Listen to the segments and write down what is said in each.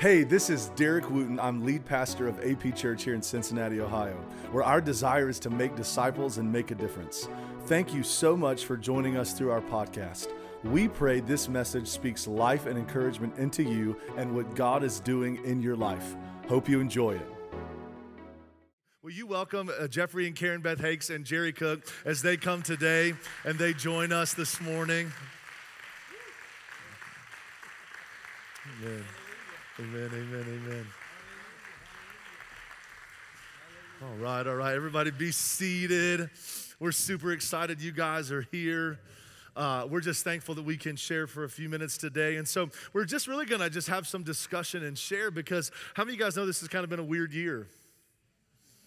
Hey, this is Derek Wooten. I'm lead pastor of AP Church here in Cincinnati, Ohio, where our desire is to make disciples and make a difference. Thank you so much for joining us through our podcast. We pray this message speaks life and encouragement into you and what God is doing in your life. Hope you enjoy it. Will you welcome uh, Jeffrey and Karen Beth Hakes and Jerry Cook as they come today and they join us this morning? Amen. Amen, amen, amen. All right, all right. Everybody be seated. We're super excited you guys are here. Uh, we're just thankful that we can share for a few minutes today. And so we're just really going to just have some discussion and share because how many of you guys know this has kind of been a weird year?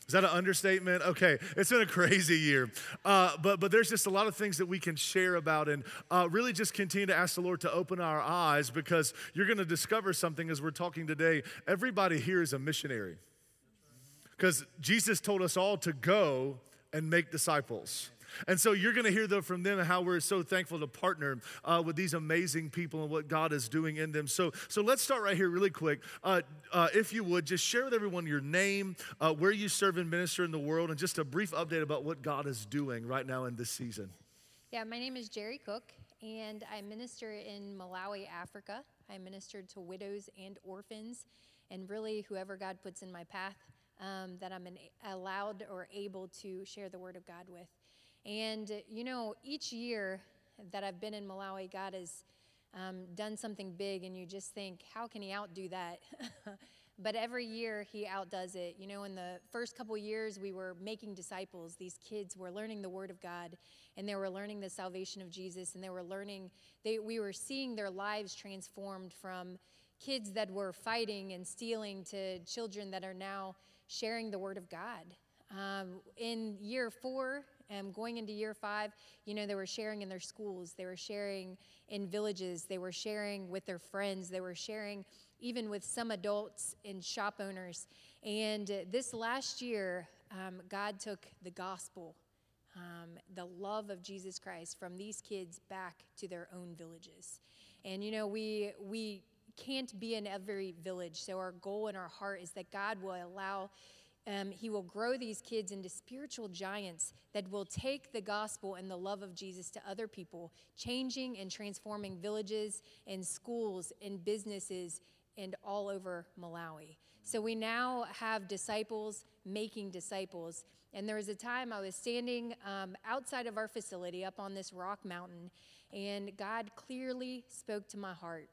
Is that an understatement? Okay, it's been a crazy year, uh, but but there's just a lot of things that we can share about, and uh, really just continue to ask the Lord to open our eyes because you're going to discover something as we're talking today. Everybody here is a missionary because Jesus told us all to go and make disciples. And so you're going to hear, though, from them how we're so thankful to partner uh, with these amazing people and what God is doing in them. So, so let's start right here, really quick. Uh, uh, if you would, just share with everyone your name, uh, where you serve and minister in the world, and just a brief update about what God is doing right now in this season. Yeah, my name is Jerry Cook, and I minister in Malawi, Africa. I minister to widows and orphans, and really whoever God puts in my path um, that I'm an, allowed or able to share the word of God with. And, you know, each year that I've been in Malawi, God has um, done something big, and you just think, how can He outdo that? but every year He outdoes it. You know, in the first couple years, we were making disciples. These kids were learning the Word of God, and they were learning the salvation of Jesus, and they were learning, they, we were seeing their lives transformed from kids that were fighting and stealing to children that are now sharing the Word of God. Um, in year four, um, going into year five, you know, they were sharing in their schools, they were sharing in villages, they were sharing with their friends, they were sharing even with some adults and shop owners. And uh, this last year, um, God took the gospel, um, the love of Jesus Christ from these kids back to their own villages. And, you know, we, we can't be in every village. So our goal in our heart is that God will allow um, he will grow these kids into spiritual giants that will take the gospel and the love of Jesus to other people, changing and transforming villages and schools and businesses and all over Malawi. So we now have disciples making disciples. And there was a time I was standing um, outside of our facility up on this rock mountain, and God clearly spoke to my heart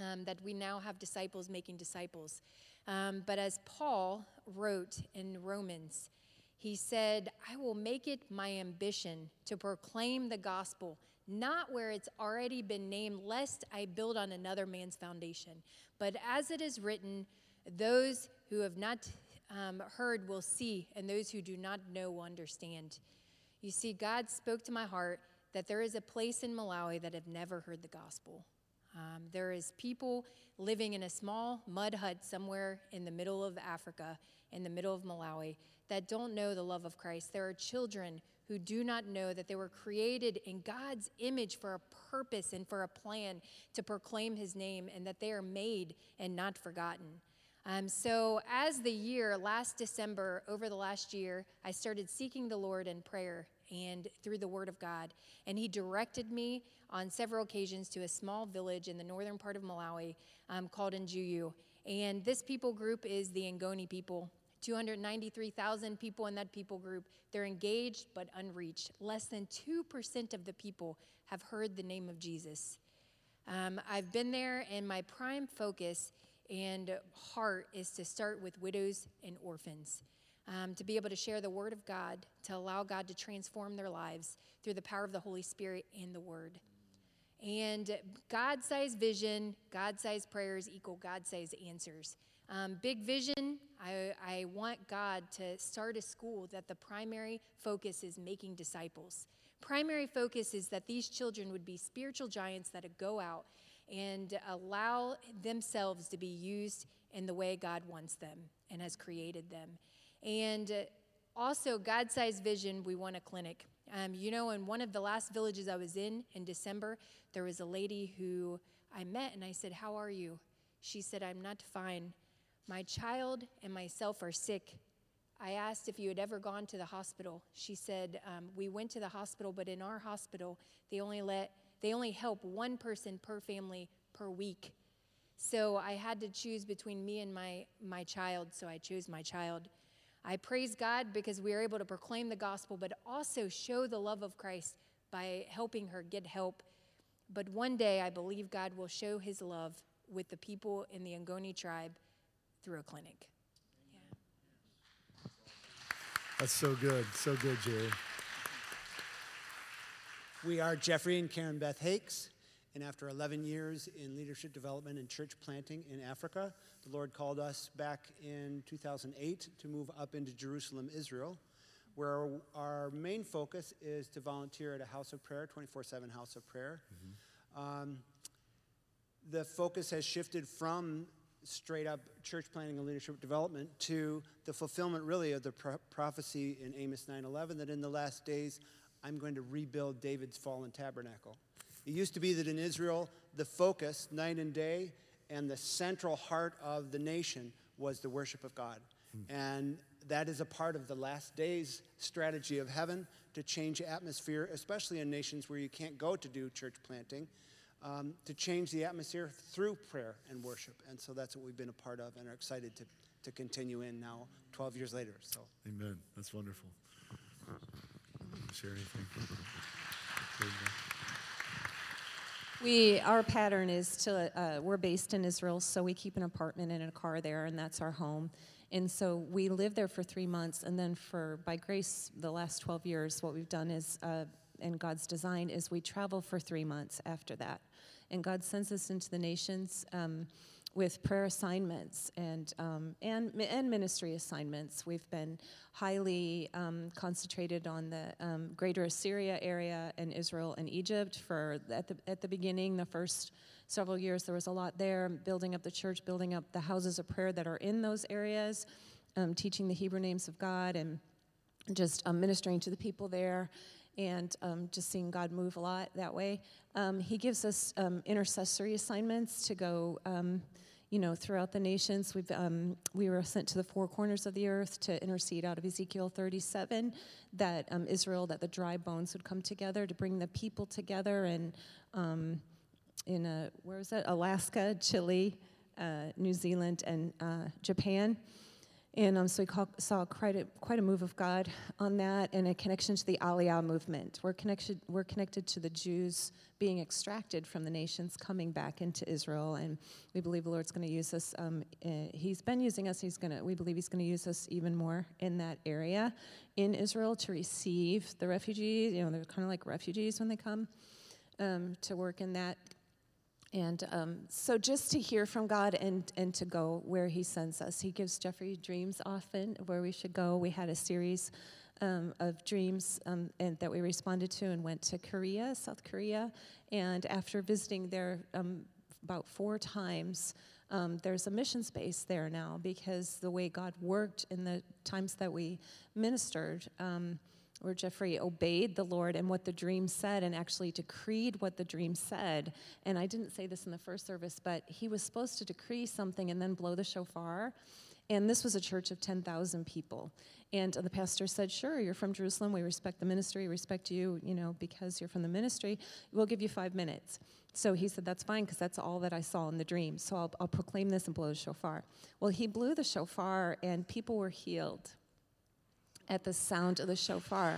um, that we now have disciples making disciples. Um, but as Paul wrote in Romans, he said, I will make it my ambition to proclaim the gospel, not where it's already been named, lest I build on another man's foundation. But as it is written, those who have not um, heard will see, and those who do not know will understand. You see, God spoke to my heart that there is a place in Malawi that have never heard the gospel. Um, there is people living in a small mud hut somewhere in the middle of Africa, in the middle of Malawi, that don't know the love of Christ. There are children who do not know that they were created in God's image for a purpose and for a plan to proclaim his name, and that they are made and not forgotten. Um, so, as the year, last December, over the last year, I started seeking the Lord in prayer and through the Word of God. And He directed me on several occasions to a small village in the northern part of Malawi um, called Njuyu. And this people group is the Ngoni people. 293,000 people in that people group. They're engaged but unreached. Less than 2% of the people have heard the name of Jesus. Um, I've been there, and my prime focus and heart is to start with widows and orphans um, to be able to share the Word of God, to allow God to transform their lives through the power of the Holy Spirit and the Word. And God sized vision, God sized prayers equal God sized answers. Um, big vision, I, I want God to start a school that the primary focus is making disciples. Primary focus is that these children would be spiritual giants that would go out and allow themselves to be used in the way God wants them and has created them. And also, God sized vision, we want a clinic. Um, you know, in one of the last villages I was in in December, there was a lady who I met and I said, How are you? She said, I'm not fine. My child and myself are sick. I asked if you had ever gone to the hospital. She said, um, We went to the hospital, but in our hospital, they only let they only help one person per family per week. So I had to choose between me and my, my child, so I chose my child. I praise God because we are able to proclaim the gospel, but also show the love of Christ by helping her get help. But one day I believe God will show his love with the people in the Ngoni tribe through a clinic. That's so good. So good, Jerry. We are Jeffrey and Karen Beth Hakes, and after 11 years in leadership development and church planting in Africa, the Lord called us back in 2008 to move up into Jerusalem, Israel, where our, main focus is to volunteer at a house of prayer, 24 7 house of prayer. Mm-hmm. Um, the focus has shifted from straight up church planting and leadership development to the fulfillment really of the pro- prophecy in Amos 9:11 that in the last days I'm going to rebuild David's fallen tabernacle. It used to be that in Israel the focus night and day and the central heart of the nation was the worship of God. Hmm. And that is a part of the last days strategy of heaven to change atmosphere, especially in nations where you can't go to do church planting um, to change the atmosphere through prayer and worship. And so that's what we've been a part of and are excited to, to continue in now 12 years later. So. Amen. That's wonderful. Share anything? We our pattern is to uh, we're based in Israel, so we keep an apartment and a car there, and that's our home. And so we live there for three months, and then for by grace, the last 12 years, what we've done is, uh, in God's design, is we travel for three months after that and God sends us into the nations um, with prayer assignments and, um, and, and ministry assignments. We've been highly um, concentrated on the um, greater Assyria area and Israel and Egypt for at the, at the beginning, the first several years, there was a lot there, building up the church, building up the houses of prayer that are in those areas, um, teaching the Hebrew names of God and just um, ministering to the people there and um, just seeing God move a lot that way. Um, he gives us um, intercessory assignments to go, um, you know, throughout the nations. We've, um, we were sent to the four corners of the earth to intercede out of Ezekiel 37 that um, Israel, that the dry bones would come together to bring the people together. And in, a, where was that? Alaska, Chile, uh, New Zealand, and uh, Japan. And um, so we call, saw quite a, quite a move of God on that and a connection to the Aliyah movement. We're connected, we're connected to the Jews being extracted from the nations, coming back into Israel. And we believe the Lord's going to use us. Um, uh, he's been using us. He's to, we believe he's going to use us even more in that area in Israel to receive the refugees. You know, they're kind of like refugees when they come um, to work in that and um, so just to hear from God and, and to go where He sends us. He gives Jeffrey dreams often where we should go. We had a series um, of dreams um, and that we responded to and went to Korea, South Korea. And after visiting there um, about four times, um, there's a mission space there now because the way God worked in the times that we ministered um, where Jeffrey obeyed the Lord and what the dream said and actually decreed what the dream said. And I didn't say this in the first service, but he was supposed to decree something and then blow the shofar. And this was a church of 10,000 people. And the pastor said, Sure, you're from Jerusalem. We respect the ministry, respect you, you know, because you're from the ministry. We'll give you five minutes. So he said, That's fine, because that's all that I saw in the dream. So I'll, I'll proclaim this and blow the shofar. Well, he blew the shofar, and people were healed at the sound of the shofar.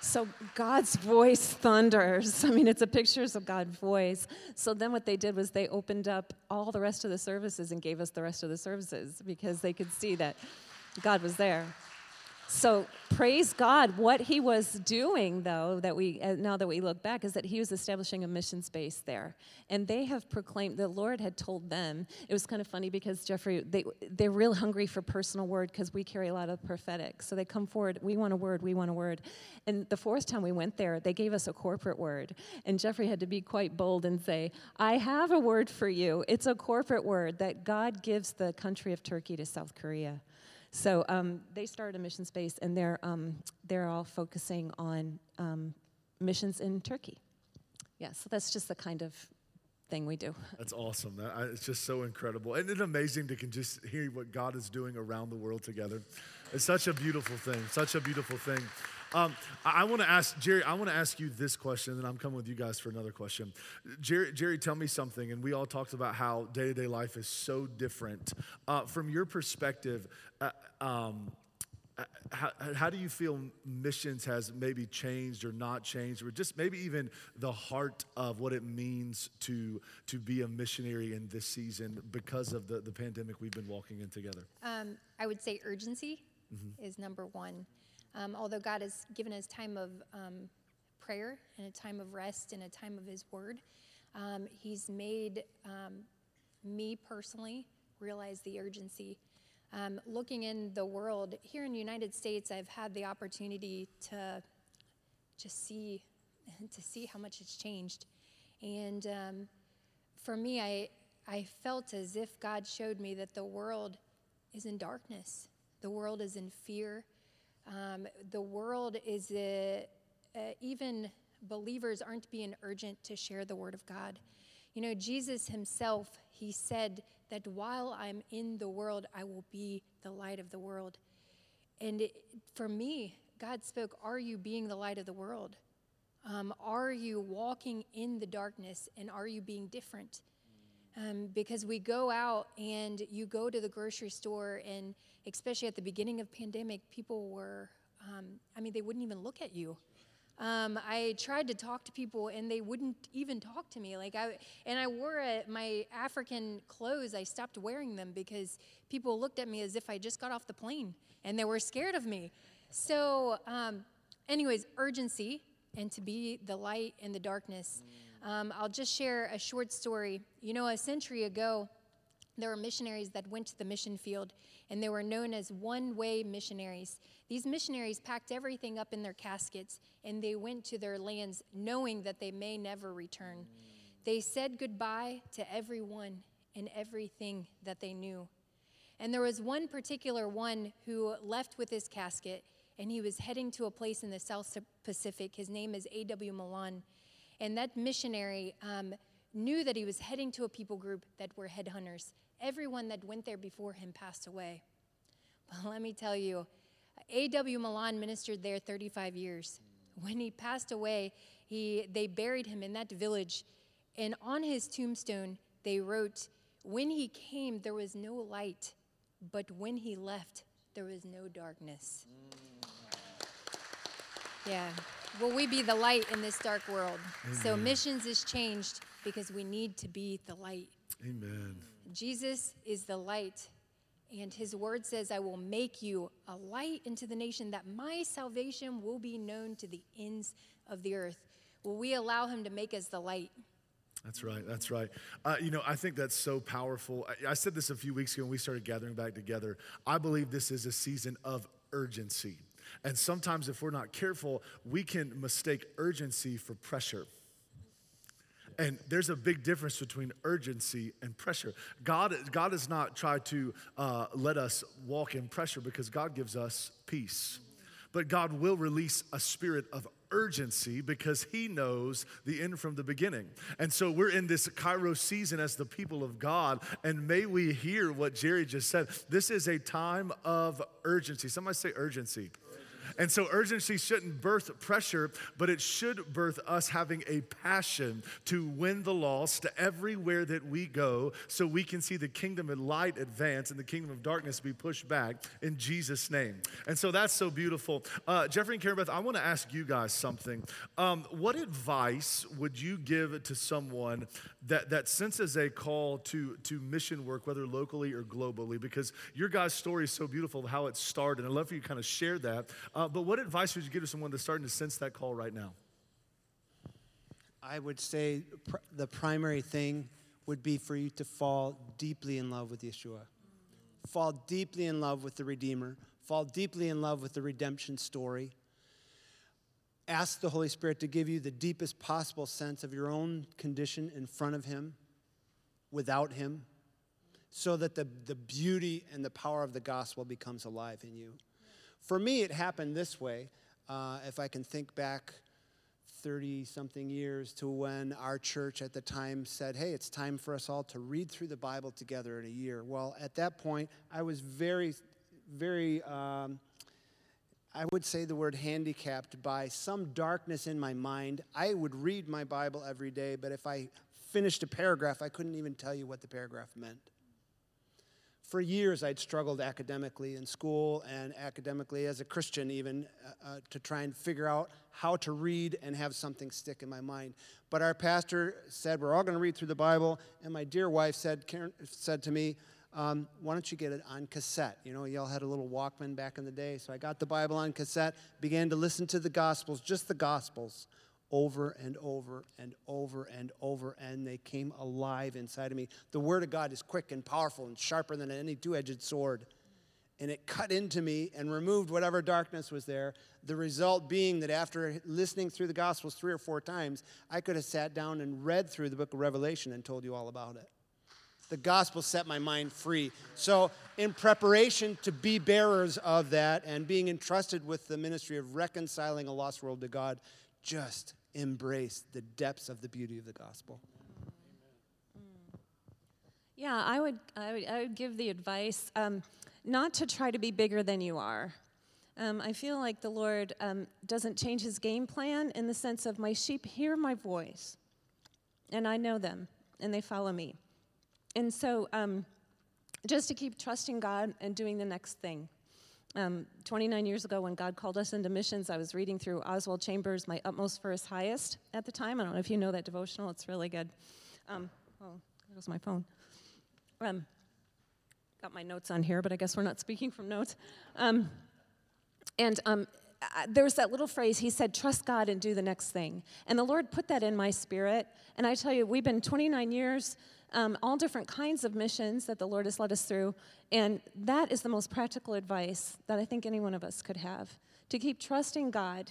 So God's voice thunders. I mean, it's a pictures of God's voice. So then what they did was they opened up all the rest of the services and gave us the rest of the services because they could see that God was there. So praise God. What he was doing, though, that we uh, now that we look back, is that he was establishing a mission space there, and they have proclaimed. The Lord had told them. It was kind of funny because Jeffrey, they they're real hungry for personal word because we carry a lot of prophetic. So they come forward. We want a word. We want a word. And the fourth time we went there, they gave us a corporate word, and Jeffrey had to be quite bold and say, "I have a word for you. It's a corporate word that God gives the country of Turkey to South Korea." So um, they started a mission space, and they're um, they're all focusing on um, missions in Turkey. Yeah, so that's just the kind of thing we do. That's awesome. That, I, it's just so incredible. And it's amazing to can just hear what God is doing around the world together. It's such a beautiful thing, such a beautiful thing. Um, I, I want to ask, Jerry, I want to ask you this question, and I'm coming with you guys for another question. Jerry, Jerry tell me something, and we all talked about how day to day life is so different. Uh, from your perspective, uh, um, how, how, do you feel missions has maybe changed or not changed or just maybe even the heart of what it means to to be a missionary in this season because of the, the pandemic we've been walking in together um, i would say urgency mm-hmm. is number one um, although god has given us time of um, prayer and a time of rest and a time of his word um, he's made um, me personally realize the urgency um, looking in the world, here in the United States, I've had the opportunity to just see, to see how much it's changed. And um, for me, I, I felt as if God showed me that the world is in darkness. The world is in fear. Um, the world is, a, a, even believers aren't being urgent to share the word of God. You know, Jesus himself, he said that while I'm in the world, I will be the light of the world. And it, for me, God spoke, Are you being the light of the world? Um, are you walking in the darkness and are you being different? Um, because we go out and you go to the grocery store, and especially at the beginning of pandemic, people were, um, I mean, they wouldn't even look at you. Um, I tried to talk to people and they wouldn't even talk to me. Like I, and I wore a, my African clothes. I stopped wearing them because people looked at me as if I just got off the plane and they were scared of me. So, um, anyways, urgency and to be the light in the darkness. Um, I'll just share a short story. You know, a century ago, there were missionaries that went to the mission field, and they were known as one way missionaries. These missionaries packed everything up in their caskets, and they went to their lands knowing that they may never return. They said goodbye to everyone and everything that they knew. And there was one particular one who left with his casket, and he was heading to a place in the South Pacific. His name is A.W. Milne. And that missionary um, knew that he was heading to a people group that were headhunters everyone that went there before him passed away. But let me tell you, A.W. Milne ministered there 35 years. When he passed away, he, they buried him in that village. And on his tombstone, they wrote, When he came, there was no light, but when he left, there was no darkness. Yeah. Will we be the light in this dark world? Amen. So, missions is changed because we need to be the light. Amen. Jesus is the light, and his word says, I will make you a light into the nation, that my salvation will be known to the ends of the earth. Will we allow him to make us the light? That's right. That's right. Uh, you know, I think that's so powerful. I, I said this a few weeks ago when we started gathering back together. I believe this is a season of urgency. And sometimes, if we're not careful, we can mistake urgency for pressure. And there's a big difference between urgency and pressure. God, God has not tried to uh, let us walk in pressure because God gives us peace. But God will release a spirit of urgency because he knows the end from the beginning. And so we're in this Kairos season as the people of God, and may we hear what Jerry just said. This is a time of urgency. Somebody say urgency. And so urgency shouldn't birth pressure, but it should birth us having a passion to win the lost everywhere that we go so we can see the kingdom of light advance and the kingdom of darkness be pushed back in Jesus' name. And so that's so beautiful. Uh, Jeffrey and Karen Beth, I want to ask you guys something. Um, what advice would you give to someone that, that senses a call to, to mission work, whether locally or globally? Because your guys' story is so beautiful, how it started. I'd love for you to kind of share that. Uh, Uh, but what advice would you give to someone that's starting to sense that call right now? I would say pr- the primary thing would be for you to fall deeply in love with Yeshua. Fall deeply in love with the Redeemer. Fall deeply in love with the redemption story. Ask the Holy Spirit to give you the deepest possible sense of your own condition in front of Him, without Him, so that the, the beauty and the power of the gospel becomes alive in you. For me, it happened this way. Uh, if I can think back 30 something years to when our church at the time said, hey, it's time for us all to read through the Bible together in a year. Well, at that point, I was very, very, um, I would say the word handicapped by some darkness in my mind. I would read my Bible every day, but if I finished a paragraph, I couldn't even tell you what the paragraph meant. For years, I'd struggled academically in school and academically as a Christian, even uh, uh, to try and figure out how to read and have something stick in my mind. But our pastor said, We're all going to read through the Bible. And my dear wife said, Karen, said to me, um, Why don't you get it on cassette? You know, y'all had a little Walkman back in the day. So I got the Bible on cassette, began to listen to the Gospels, just the Gospels over and over and over and over, and they came alive inside of me. The Word of God is quick and powerful and sharper than any two edged sword. And it cut into me and removed whatever darkness was there. The result being that after listening through the Gospels three or four times, I could have sat down and read through the book of Revelation and told you all about it. The gospel set my mind free. So, in preparation to be bearers of that and being entrusted with the ministry of reconciling a lost world to God, just embrace the depths of the beauty of the gospel. Yeah, I would, I would, I would give the advice um, not to try to be bigger than you are. Um, I feel like the Lord um, doesn't change his game plan in the sense of my sheep hear my voice, and I know them, and they follow me. And so, um, just to keep trusting God and doing the next thing. Um, 29 years ago, when God called us into missions, I was reading through Oswald Chambers' My Utmost for His Highest at the time. I don't know if you know that devotional, it's really good. Um, oh, there goes my phone. Um, got my notes on here, but I guess we're not speaking from notes. Um, and um, there was that little phrase, he said, trust God and do the next thing. And the Lord put that in my spirit. And I tell you, we've been 29 years um, all different kinds of missions that the Lord has led us through. And that is the most practical advice that I think any one of us could have to keep trusting God,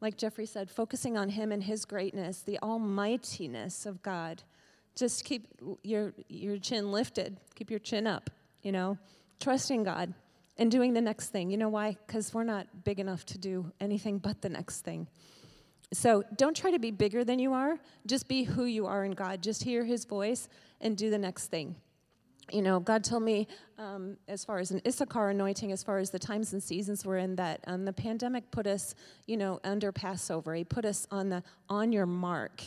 like Jeffrey said, focusing on Him and His greatness, the almightiness of God. Just keep your, your chin lifted, keep your chin up, you know, trusting God and doing the next thing. You know why? Because we're not big enough to do anything but the next thing. So don't try to be bigger than you are. Just be who you are in God. Just hear His voice and do the next thing. You know, God told me, um, as far as an Issachar anointing, as far as the times and seasons we're in, that um, the pandemic put us, you know, under Passover. He put us on the on your mark.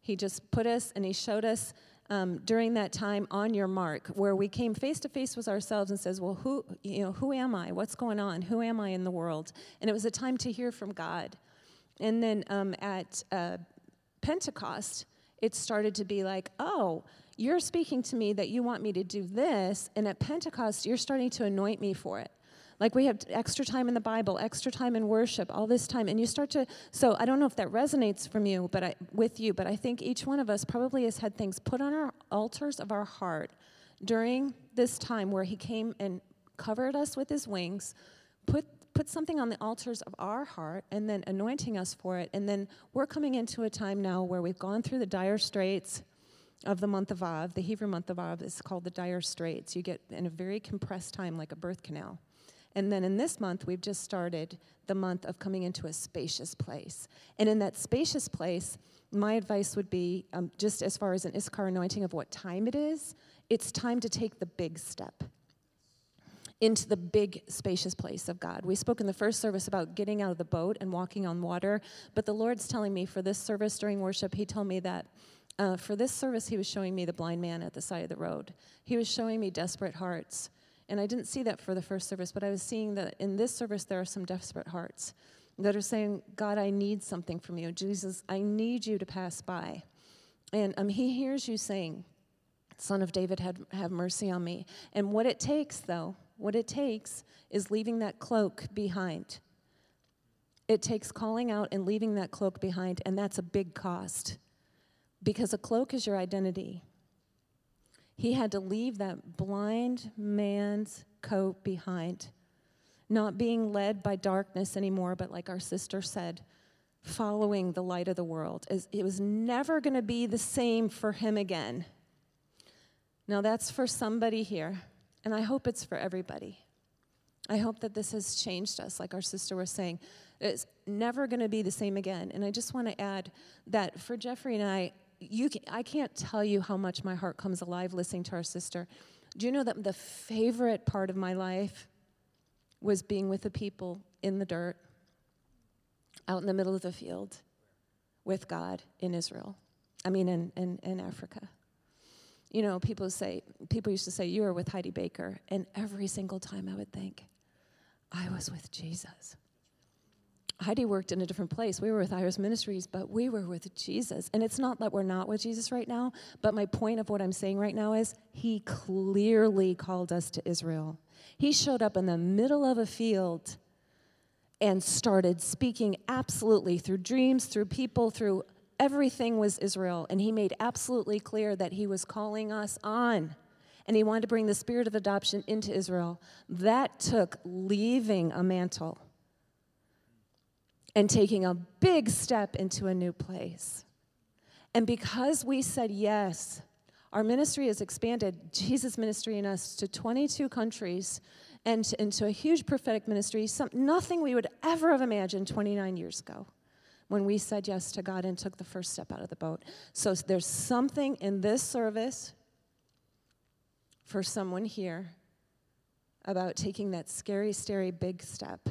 He just put us and He showed us um, during that time on your mark, where we came face to face with ourselves and says, "Well, who, you know, who am I? What's going on? Who am I in the world?" And it was a time to hear from God. And then um, at uh, Pentecost, it started to be like, oh, you're speaking to me that you want me to do this, and at Pentecost, you're starting to anoint me for it. Like we have extra time in the Bible, extra time in worship, all this time, and you start to. So I don't know if that resonates from you, but I, with you, but I think each one of us probably has had things put on our altars of our heart during this time where He came and covered us with His wings, put put something on the altars of our heart and then anointing us for it. And then we're coming into a time now where we've gone through the dire straits of the month of Av. The Hebrew month of Av is called the dire straits. You get in a very compressed time, like a birth canal. And then in this month, we've just started the month of coming into a spacious place. And in that spacious place, my advice would be um, just as far as an Issachar anointing of what time it is, it's time to take the big step into the big, spacious place of God. We spoke in the first service about getting out of the boat and walking on water, but the Lord's telling me for this service during worship, He told me that uh, for this service, He was showing me the blind man at the side of the road. He was showing me desperate hearts. And I didn't see that for the first service, but I was seeing that in this service, there are some desperate hearts that are saying, God, I need something from you. Jesus, I need you to pass by. And um, He hears you saying, Son of David, have, have mercy on me. And what it takes, though, what it takes is leaving that cloak behind. It takes calling out and leaving that cloak behind, and that's a big cost because a cloak is your identity. He had to leave that blind man's coat behind, not being led by darkness anymore, but like our sister said, following the light of the world. It was never going to be the same for him again. Now, that's for somebody here. And I hope it's for everybody. I hope that this has changed us, like our sister was saying. It's never going to be the same again. And I just want to add that for Jeffrey and I, you can, I can't tell you how much my heart comes alive listening to our sister. Do you know that the favorite part of my life was being with the people in the dirt, out in the middle of the field, with God in Israel? I mean, in, in, in Africa. You know, people say, people used to say, you were with Heidi Baker. And every single time I would think, I was with Jesus. Heidi worked in a different place. We were with Iris Ministries, but we were with Jesus. And it's not that we're not with Jesus right now, but my point of what I'm saying right now is he clearly called us to Israel. He showed up in the middle of a field and started speaking absolutely through dreams, through people, through everything was Israel. And he made absolutely clear that he was calling us on. And he wanted to bring the spirit of adoption into Israel. That took leaving a mantle and taking a big step into a new place. And because we said yes, our ministry has expanded, Jesus' ministry in us, to 22 countries and into a huge prophetic ministry, some, nothing we would ever have imagined 29 years ago when we said yes to God and took the first step out of the boat. So there's something in this service for someone here about taking that scary, scary big step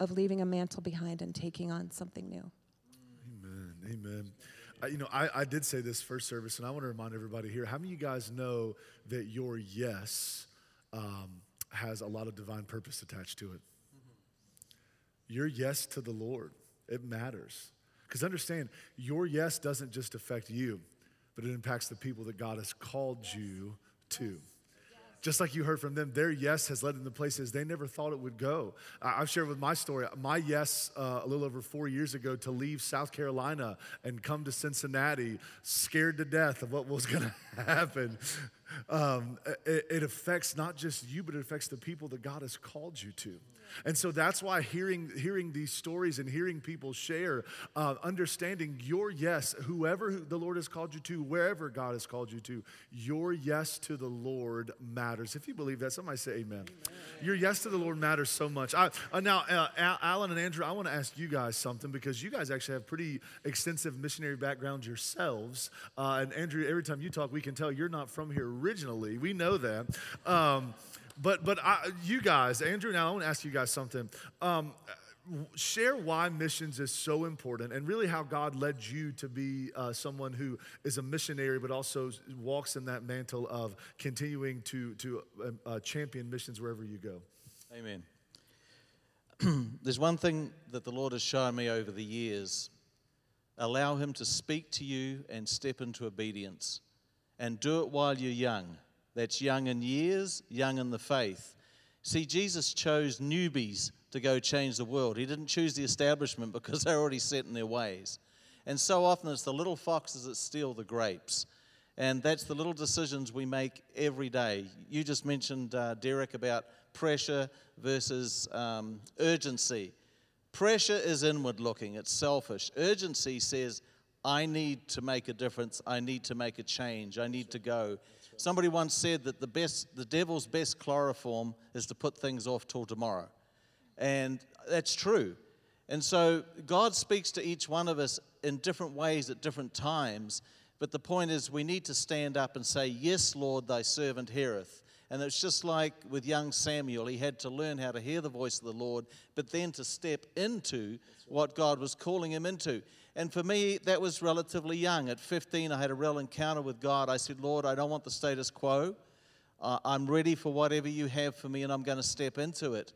of leaving a mantle behind and taking on something new. Amen. Amen. I, you know, I, I did say this first service, and I want to remind everybody here how many of you guys know that your yes um, has a lot of divine purpose attached to it? Your yes to the Lord, it matters. Because understand, your yes doesn't just affect you, but it impacts the people that God has called you to just like you heard from them, their yes has led them to places they never thought it would go. I've shared with my story, my yes uh, a little over four years ago to leave South Carolina and come to Cincinnati, scared to death of what was going to happen. Um, it, it affects not just you, but it affects the people that God has called you to. And so that's why hearing, hearing these stories and hearing people share, uh, understanding your yes, whoever the Lord has called you to, wherever God has called you to, your yes to the Lord matters. If you believe that, somebody say amen. amen. Your yes to the Lord matters so much. I, uh, now, uh, Alan and Andrew, I want to ask you guys something because you guys actually have pretty extensive missionary backgrounds yourselves. Uh, and Andrew, every time you talk, we can tell you're not from here originally. We know that. Um, but but I, you guys, Andrew, now I want to ask you guys something. Um, share why missions is so important and really how God led you to be uh, someone who is a missionary but also walks in that mantle of continuing to, to uh, uh champion missions wherever you go. Amen. There's one thing that the Lord has shown me over the years allow Him to speak to you and step into obedience, and do it while you're young. That's young in years, young in the faith. See, Jesus chose newbies to go change the world. He didn't choose the establishment because they're already set in their ways. And so often it's the little foxes that steal the grapes. And that's the little decisions we make every day. You just mentioned, uh, Derek, about pressure versus um, urgency. Pressure is inward looking, it's selfish. Urgency says, I need to make a difference, I need to make a change, I need to go. Somebody once said that the best, the devil's best chloroform is to put things off till tomorrow. And that's true. And so God speaks to each one of us in different ways at different times. But the point is, we need to stand up and say, Yes, Lord, thy servant heareth. And it's just like with young Samuel, he had to learn how to hear the voice of the Lord, but then to step into what God was calling him into. And for me, that was relatively young. At 15, I had a real encounter with God. I said, Lord, I don't want the status quo. Uh, I'm ready for whatever you have for me, and I'm going to step into it.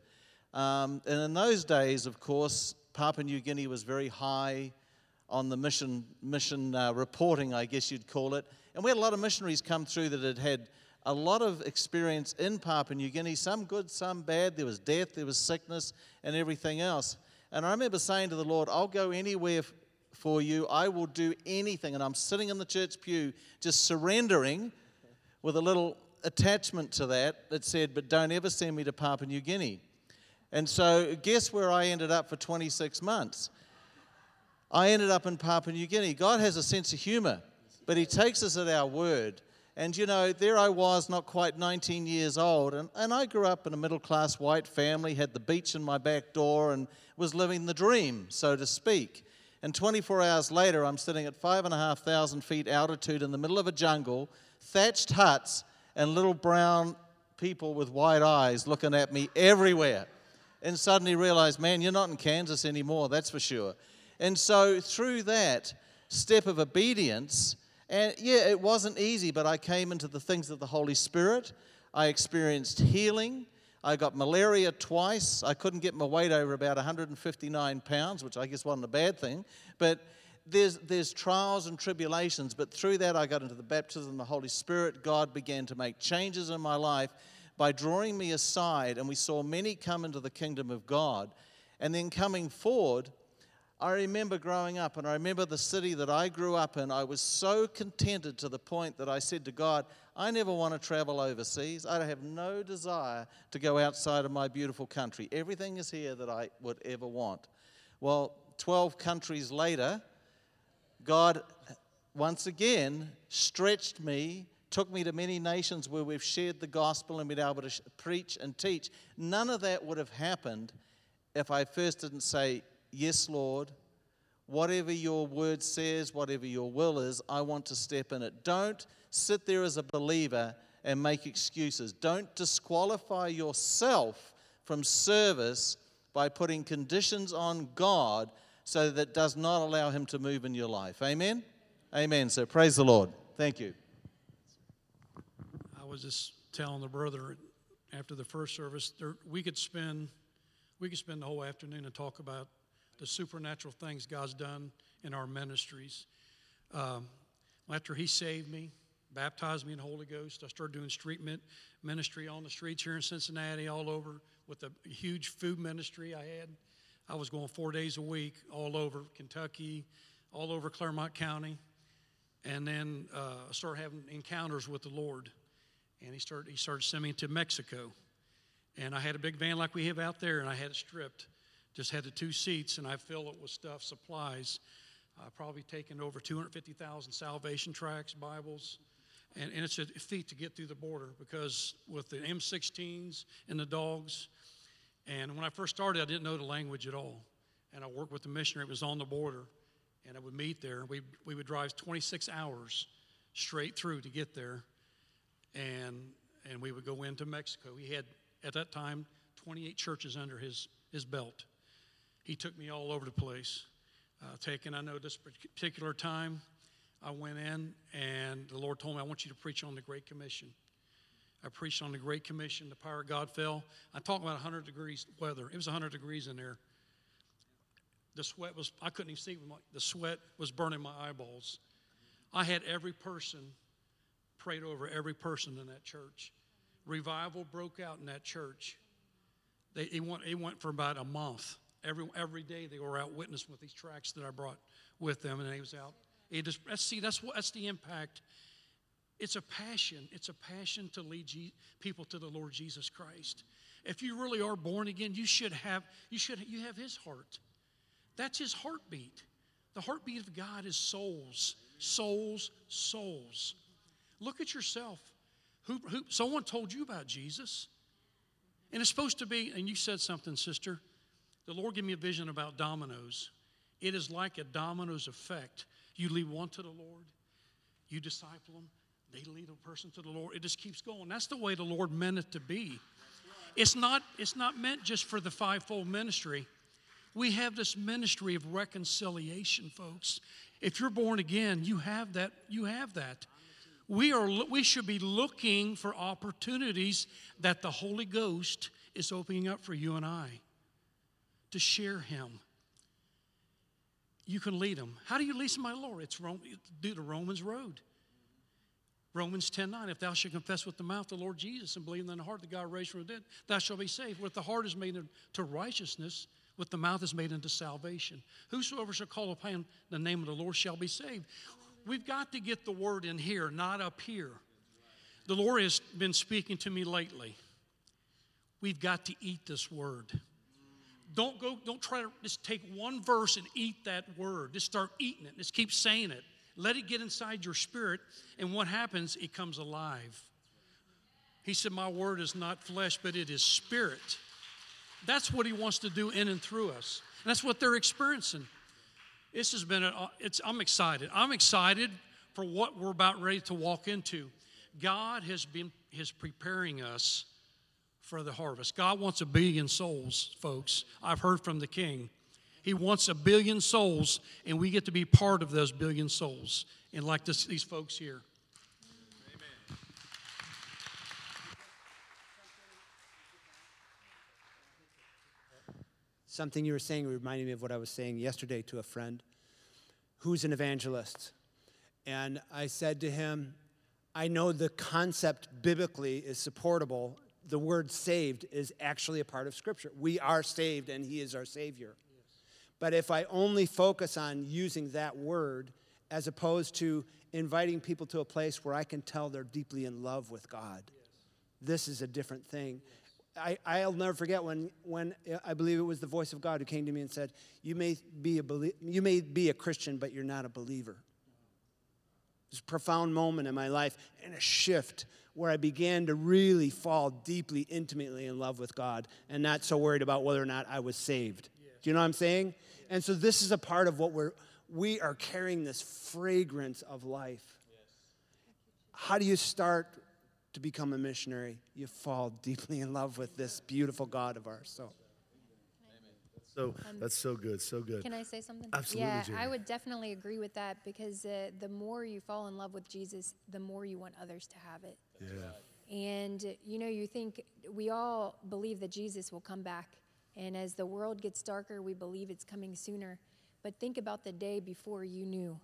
Um, and in those days, of course, Papua New Guinea was very high on the mission, mission uh, reporting, I guess you'd call it. And we had a lot of missionaries come through that had had a lot of experience in Papua New Guinea, some good, some bad. There was death, there was sickness, and everything else. And I remember saying to the Lord, I'll go anywhere for you. I will do anything. And I'm sitting in the church pew just surrendering with a little attachment to that that said, But don't ever send me to Papua New Guinea. And so, guess where I ended up for 26 months? I ended up in Papua New Guinea. God has a sense of humor, but He takes us at our word. And you know, there I was, not quite 19 years old, and, and I grew up in a middle class white family, had the beach in my back door, and was living the dream, so to speak. And 24 hours later, I'm sitting at 5,500 feet altitude in the middle of a jungle, thatched huts, and little brown people with white eyes looking at me everywhere. And suddenly realized, man, you're not in Kansas anymore, that's for sure. And so through that step of obedience, and yeah, it wasn't easy, but I came into the things of the Holy Spirit. I experienced healing. I got malaria twice. I couldn't get my weight over about 159 pounds, which I guess wasn't a bad thing. But there's, there's trials and tribulations, but through that I got into the baptism of the Holy Spirit. God began to make changes in my life by drawing me aside, and we saw many come into the kingdom of God. And then coming forward, I remember growing up, and I remember the city that I grew up in. I was so contented to the point that I said to God, I never want to travel overseas. I have no desire to go outside of my beautiful country. Everything is here that I would ever want. Well, 12 countries later, God once again stretched me, took me to many nations where we've shared the gospel and been able to preach and teach. None of that would have happened if I first didn't say, Yes, Lord. Whatever your word says, whatever your will is, I want to step in it. Don't sit there as a believer and make excuses. Don't disqualify yourself from service by putting conditions on God so that does not allow Him to move in your life. Amen? Amen. So praise the Lord. Thank you. I was just telling the brother after the first service, there, we could spend we could spend the whole afternoon and talk about the supernatural things God's done in our ministries. Um, after He saved me, baptized me in the Holy Ghost, I started doing street ministry on the streets here in Cincinnati, all over, with a huge food ministry I had. I was going four days a week all over Kentucky, all over Clermont County. And then uh, I started having encounters with the Lord. And he started, he started sending me to Mexico. And I had a big van like we have out there, and I had it stripped just had the two seats, and I fill it with stuff, supplies. I've probably taken over 250,000 salvation tracts, Bibles. And, and it's a feat to get through the border because with the M16s and the dogs, and when I first started, I didn't know the language at all. And I worked with the missionary, it was on the border, and I would meet there. We, we would drive 26 hours straight through to get there, and, and we would go into Mexico. He had, at that time, 28 churches under his, his belt he took me all over the place. Uh, taking, I know this particular time, I went in and the Lord told me, I want you to preach on the Great Commission. I preached on the Great Commission. The power of God fell. I talked about 100 degrees weather. It was 100 degrees in there. The sweat was, I couldn't even see, the sweat was burning my eyeballs. I had every person, prayed over every person in that church. Revival broke out in that church. They, it, went, it went for about a month. Every, every day they were out witnessing with these tracks that I brought with them, and he was out. It just, see, that's, what, that's the impact. It's a passion. It's a passion to lead G- people to the Lord Jesus Christ. If you really are born again, you should have you should you have His heart. That's His heartbeat. The heartbeat of God is souls, souls, souls. Look at yourself. Who, who, someone told you about Jesus, and it's supposed to be. And you said something, sister the Lord gave me a vision about dominoes. It is like a dominoes effect. You lead one to the Lord, you disciple them, they lead a person to the Lord. It just keeps going. That's the way the Lord meant it to be. It's not, it's not meant just for the fivefold ministry. We have this ministry of reconciliation, folks. If you're born again, you have that. You have that. We are we should be looking for opportunities that the Holy Ghost is opening up for you and I to share him. You can lead them. How do you lead my Lord? It's Rome, do the Romans road. Romans 10 9, if thou shalt confess with the mouth the Lord Jesus and believe in the heart that God raised from the dead, thou shalt be saved. With the heart is made into righteousness, with the mouth is made into salvation. Whosoever shall call upon the name of the Lord shall be saved. We've got to get the word in here, not up here. The Lord has been speaking to me lately. We've got to eat this word. Don't go, don't try to just take one verse and eat that word. Just start eating it. Just keep saying it. Let it get inside your spirit, and what happens? It comes alive. He said, My word is not flesh, but it is spirit. That's what he wants to do in and through us. And that's what they're experiencing. This has been, a, it's, I'm excited. I'm excited for what we're about ready to walk into. God has been is preparing us for the harvest. God wants a billion souls, folks. I've heard from the King. He wants a billion souls, and we get to be part of those billion souls. And like this, these folks here. Amen. Something you were saying reminded me of what I was saying yesterday to a friend who's an evangelist. And I said to him, I know the concept biblically is supportable. The word saved is actually a part of Scripture. We are saved, and He is our Savior. Yes. But if I only focus on using that word as opposed to inviting people to a place where I can tell they're deeply in love with God, yes. this is a different thing. Yes. I, will never forget when, when uh, I believe it was the voice of God who came to me and said, you may, be a you may be a Christian, but you're not a believer. This profound moment in my life and a shift where I began to really fall deeply, intimately in love with God and not so worried about whether or not I was saved. Do you know what I'm saying? And so this is a part of what we're we are carrying this fragrance of life. Yes. How do you start to become a missionary? You fall deeply in love with this beautiful God of ours. So so um, that's so good, so good. Can I say something? Absolutely. Yeah, Jamie. I would definitely agree with that because uh, the more you fall in love with Jesus, the more you want others to have it. Yeah. And you know, you think we all believe that Jesus will come back, and as the world gets darker, we believe it's coming sooner. But think about the day before you knew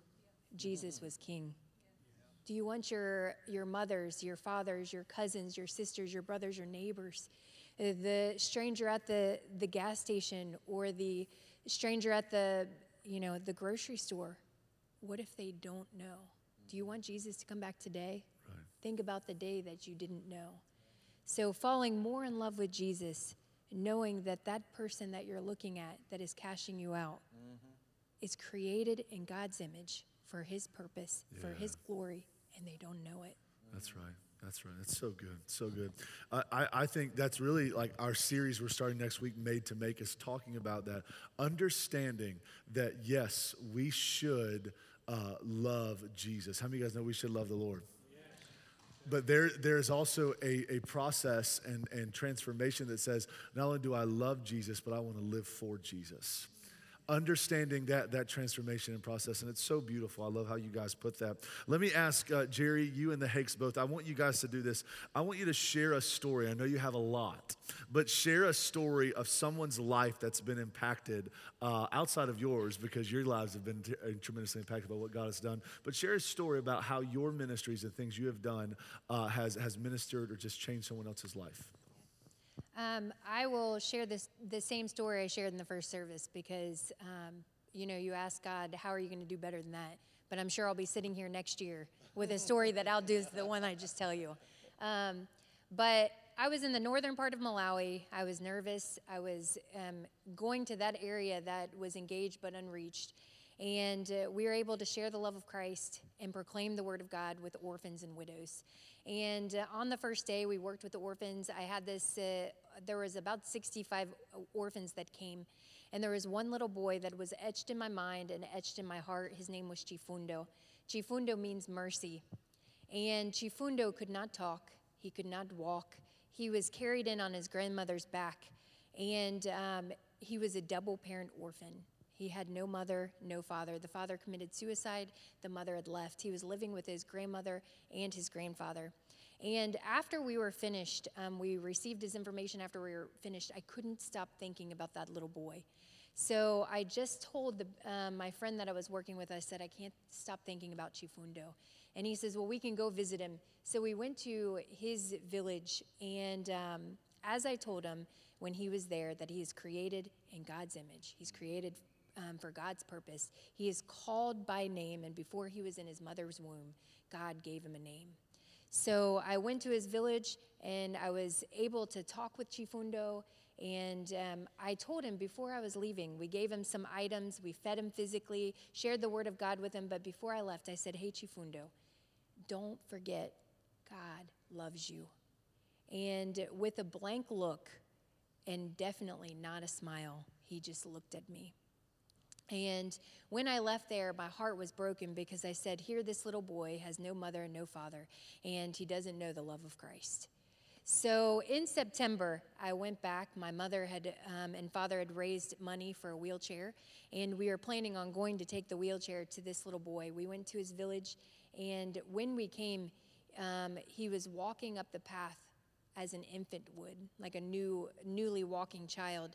Jesus was King. Do you want your your mothers, your fathers, your cousins, your sisters, your brothers, your neighbors? The stranger at the, the gas station or the stranger at the, you know, the grocery store, what if they don't know? Do you want Jesus to come back today? Right. Think about the day that you didn't know. So falling more in love with Jesus, knowing that that person that you're looking at that is cashing you out mm-hmm. is created in God's image for his purpose, yeah. for his glory, and they don't know it. That's right. That's right. That's so good. So good. I, I think that's really like our series we're starting next week, Made to Make, is talking about that. Understanding that, yes, we should uh, love Jesus. How many of you guys know we should love the Lord? But there, there's also a, a process and, and transformation that says, not only do I love Jesus, but I want to live for Jesus understanding that that transformation and process and it's so beautiful. I love how you guys put that. Let me ask uh, jerry you and the hakes both i want you guys to do this. I want you to share a story. I know you have a lot but share a story of someone's life that's been impacted uh, outside of yours because your lives have been t- uh, tremendously impacted by what god has done. But share a story about how your ministries and things you have done uh, has, has ministered or just changed someone else's life um, I will share this the same story I shared in the first service because um, you know you ask God how are you going to do better than that, but I'm sure I'll be sitting here next year with a story that outdoes the one I just tell you. Um, but I was in the northern part of Malawi. I was nervous. I was um, going to that area that was engaged but unreached. And uh, we were able to share the love of Christ and proclaim the word of God with orphans and widows. And uh, on the first day, we worked with the orphans. I had this, uh, there was about 65 orphans that came. And there was one little boy that was etched in my mind and etched in my heart. His name was Chifundo. Chifundo means mercy. And Chifundo could not talk, he could not walk. He was carried in on his grandmother's back. And um, he was a double parent orphan. He had no mother, no father. The father committed suicide, the mother had left. He was living with his grandmother and his grandfather. And after we were finished, um, we received his information after we were finished. I couldn't stop thinking about that little boy. So I just told the, um, my friend that I was working with, I said, I can't stop thinking about Chifundo. And he says, Well, we can go visit him. So we went to his village, and um, as I told him when he was there, that he is created in God's image, he's created um, for God's purpose. He is called by name, and before he was in his mother's womb, God gave him a name. So I went to his village and I was able to talk with Chifundo And um, I told him before I was leaving, we gave him some items, we fed him physically, shared the word of God with him. But before I left, I said, Hey, Chifundo, don't forget, God loves you. And with a blank look and definitely not a smile, he just looked at me. And when I left there, my heart was broken because I said, Here, this little boy has no mother and no father, and he doesn't know the love of Christ. So in September, I went back. My mother had um, and father had raised money for a wheelchair, and we were planning on going to take the wheelchair to this little boy. We went to his village, and when we came, um, he was walking up the path as an infant would, like a new, newly walking child.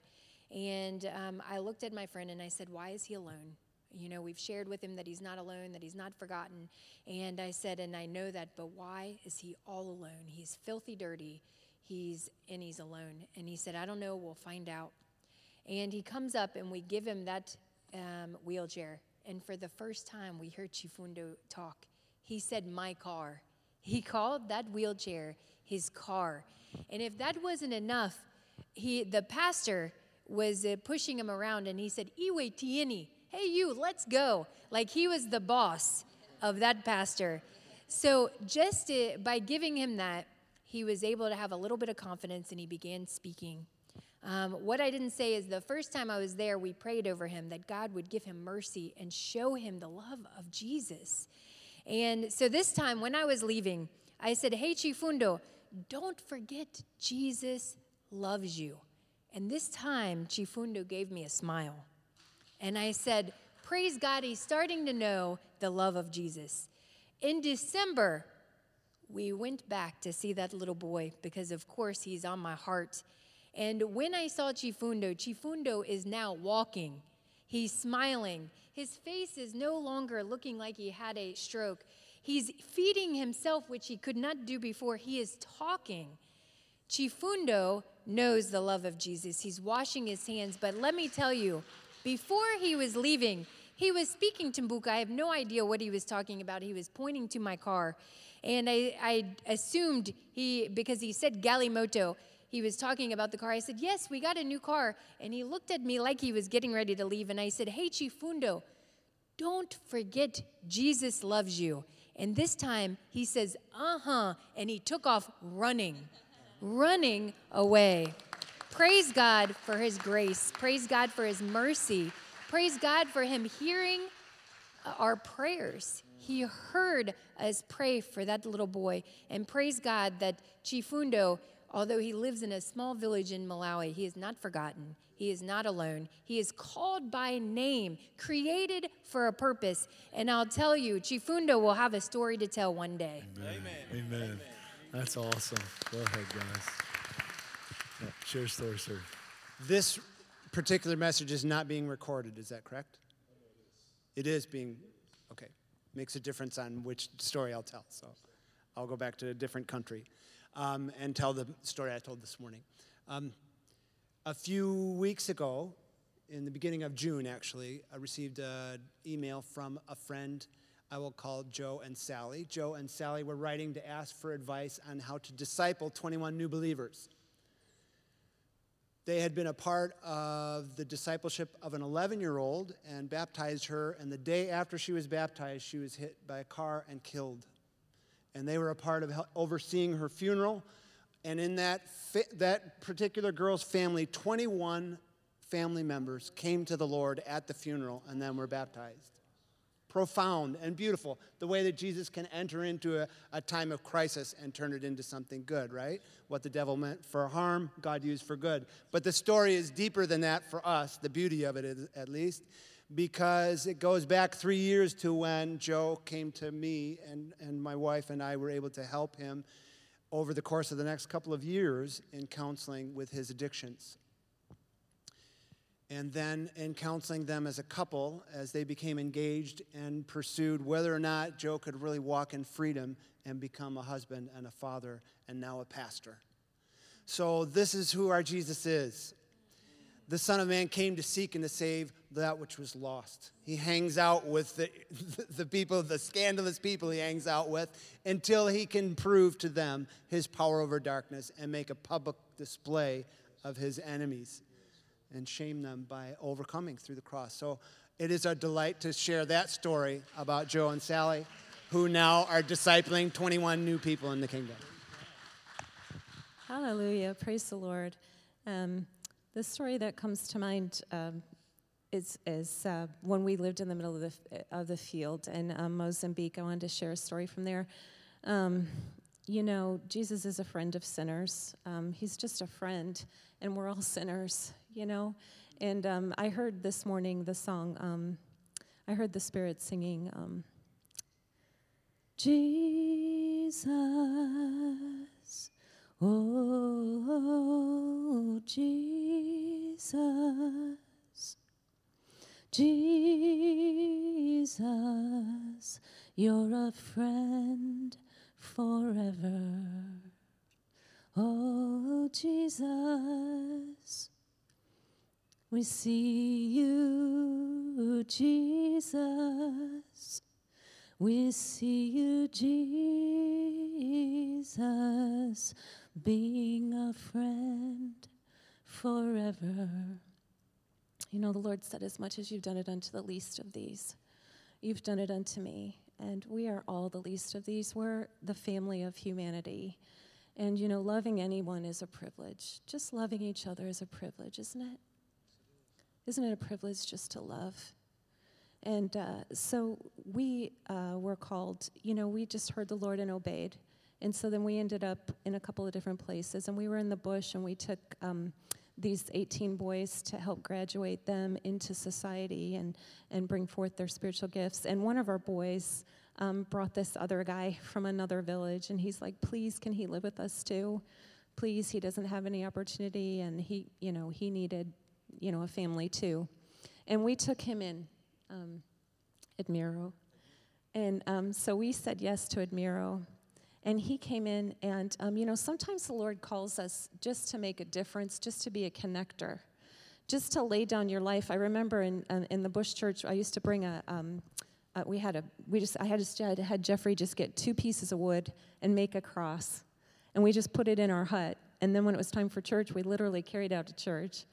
And um, I looked at my friend and I said, Why is he alone? You know, we've shared with him that he's not alone, that he's not forgotten. And I said, And I know that, but why is he all alone? He's filthy dirty. He's, and he's alone. And he said, I don't know. We'll find out. And he comes up and we give him that um, wheelchair. And for the first time, we heard Chifundo talk. He said, My car. He called that wheelchair his car. And if that wasn't enough, he, the pastor was uh, pushing him around and he said, Iwe Tieni, hey, you, let's go. Like he was the boss of that pastor. So just to, by giving him that, he was able to have a little bit of confidence and he began speaking. Um, what I didn't say is the first time I was there, we prayed over him that God would give him mercy and show him the love of Jesus. And so this time when I was leaving, I said, Hey, Chifundo, don't forget Jesus loves you. And this time, Chifundo gave me a smile. And I said, Praise God, he's starting to know the love of Jesus. In December, we went back to see that little boy because, of course, he's on my heart. And when I saw Chifundo, Chifundo is now walking. He's smiling. His face is no longer looking like he had a stroke. He's feeding himself, which he could not do before. He is talking. Chifundo knows the love of Jesus. He's washing his hands. But let me tell you, before he was leaving, he was speaking Tumbuka. I have no idea what he was talking about. He was pointing to my car. And I, I assumed he, because he said Galimoto, he was talking about the car. I said, Yes, we got a new car. And he looked at me like he was getting ready to leave. And I said, Hey, Chifundo, don't forget Jesus loves you. And this time he says, Uh huh. And he took off running running away. Praise God for his grace. Praise God for his mercy. Praise God for him hearing our prayers. He heard us pray for that little boy. And praise God that Chifundo, although he lives in a small village in Malawi, he is not forgotten. He is not alone. He is called by name, created for a purpose. And I'll tell you, Chifundo will have a story to tell one day. Amen. Amen. Amen. That's awesome. Go ahead, guys. Yeah, share story, sir. This particular message is not being recorded, is that correct? It is being, okay. Makes a difference on which story I'll tell. So I'll go back to a different country um, and tell the story I told this morning. Um, a few weeks ago, in the beginning of June, actually, I received an email from a friend I will call Joe and Sally. Joe and Sally were writing to ask for advice on how to disciple 21 new believers. They had been a part of the discipleship of an 11 year old and baptized her, and the day after she was baptized, she was hit by a car and killed. And they were a part of overseeing her funeral. And in that, that particular girl's family, 21 family members came to the Lord at the funeral and then were baptized profound and beautiful. The way that Jesus can enter into a, a, time of crisis and turn it into something good, right? What the devil meant for harm, God used for good. But the story is deeper than that for us, the beauty of it is, at least, because it goes back three years to when Joe came to me and, and my wife and I were able to help him over the course of the next couple of years in counseling with his addictions and then in counseling them as a couple as they became engaged and pursued whether or not Joe could really walk in freedom and become a husband and a father and now a pastor. So, this is who our Jesus is. The Son of Man came to seek and to save that which was lost. He hangs out with the, the people, the scandalous people he hangs out with, until he can prove to them his power over darkness and make a public display of his enemies and shame them by overcoming through the cross. So it is a delight to share that story about Joe and Sally, who now are discipling 21 new people in the kingdom. Hallelujah. Praise the Lord. Um, the story that comes to mind um, is, is uh, when we lived in the middle of the, of the field in um, Mozambique. I wanted to share a story from there. Um, you know, Jesus is a friend of sinners. Um, he's just a friend, and we're all sinners, you know. And um, I heard this morning the song, um, I heard the Spirit singing, um, Jesus, oh, Jesus, Jesus, you're a friend forever. Oh, Jesus, we see you, Jesus. We see you, Jesus, being a friend forever. You know, the Lord said, As much as you've done it unto the least of these, you've done it unto me. And we are all the least of these. We're the family of humanity. And, you know, loving anyone is a privilege. Just loving each other is a privilege, isn't it? Isn't it a privilege just to love? And uh, so we uh, were called, you know, we just heard the Lord and obeyed. And so then we ended up in a couple of different places. And we were in the bush and we took um, these 18 boys to help graduate them into society and, and bring forth their spiritual gifts. And one of our boys um, brought this other guy from another village. And he's like, please, can he live with us too? Please, he doesn't have any opportunity. And he, you know, he needed, you know, a family too. And we took him in um, Admiro. And um, so we said yes to Admiro. And he came in, and um, you know, sometimes the Lord calls us just to make a difference, just to be a connector, just to lay down your life. I remember in, uh, in the Bush Church, I used to bring a, um, uh, we had a, we just, I had, just, I had Jeffrey just get two pieces of wood and make a cross. And we just put it in our hut. And then when it was time for church, we literally carried out to church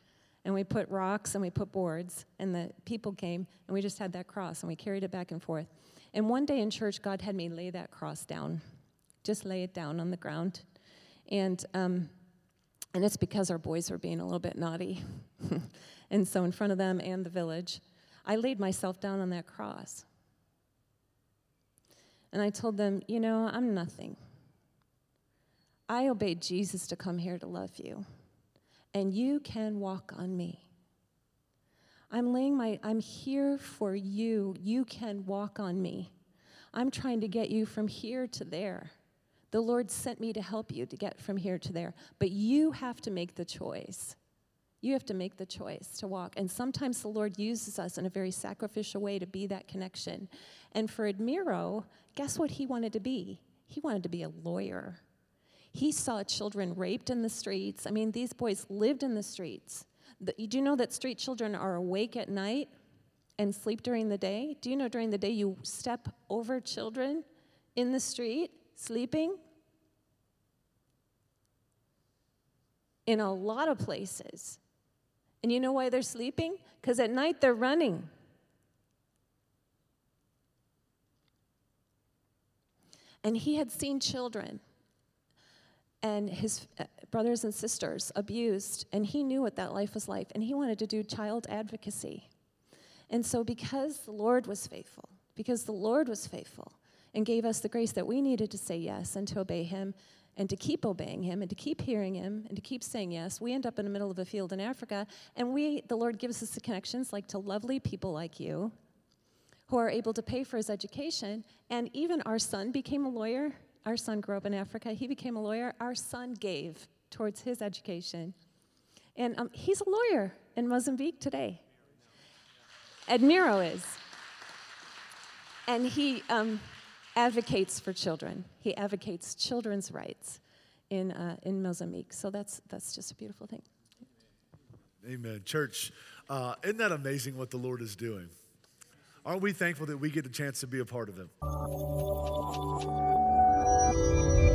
and we put rocks and we put boards, and the people came, and we just had that cross, and we carried it back and forth. And one day in church, God had me lay that cross down, just lay it down on the ground. And, um, and it's because our boys were being a little bit naughty. and so, in front of them and the village, I laid myself down on that cross. And I told them, you know, I'm nothing. I obeyed Jesus to come here to love you and you can walk on me. I'm laying my, I'm here for you. You can walk on me. I'm trying to get you from here to there. The Lord sent me to help you to get from here to there. But you have to make the choice. You have to make the choice to walk. And sometimes the Lord uses us in a very sacrificial way to be that connection. And for Admiro, guess what he wanted to be? He wanted to be a lawyer. He saw children raped in the streets. I mean, these boys lived in the streets. The, do you know that street children are awake at night and sleep during the day? Do you know during the day you step over children in the street sleeping? In a lot of places. And you know why they're sleeping? Because at night they're running. And he had seen children and his uh, brothers and sisters abused, and he knew what that life was like, and he wanted to do child advocacy. And so, because the Lord was faithful, because the Lord was faithful and gave us the grace that we needed to say yes and to obey him and to keep obeying him and to keep hearing him and to keep saying yes, we end up in the middle of a field in Africa, and we, the Lord gives us the connections like to lovely people like you who are able to pay for his education. And even our son became a lawyer our son grew up in Africa. He became a lawyer. Our son gave towards his education. And um, he's a lawyer in Mozambique today. Admiro is. And he um, advocates for children. He advocates children's rights in, uh, in Mozambique. So that's, that's just a beautiful thing. Amen. Church, uh, isn't that amazing what the Lord is doing? Aren't we thankful that we get a chance to be a part of it? Música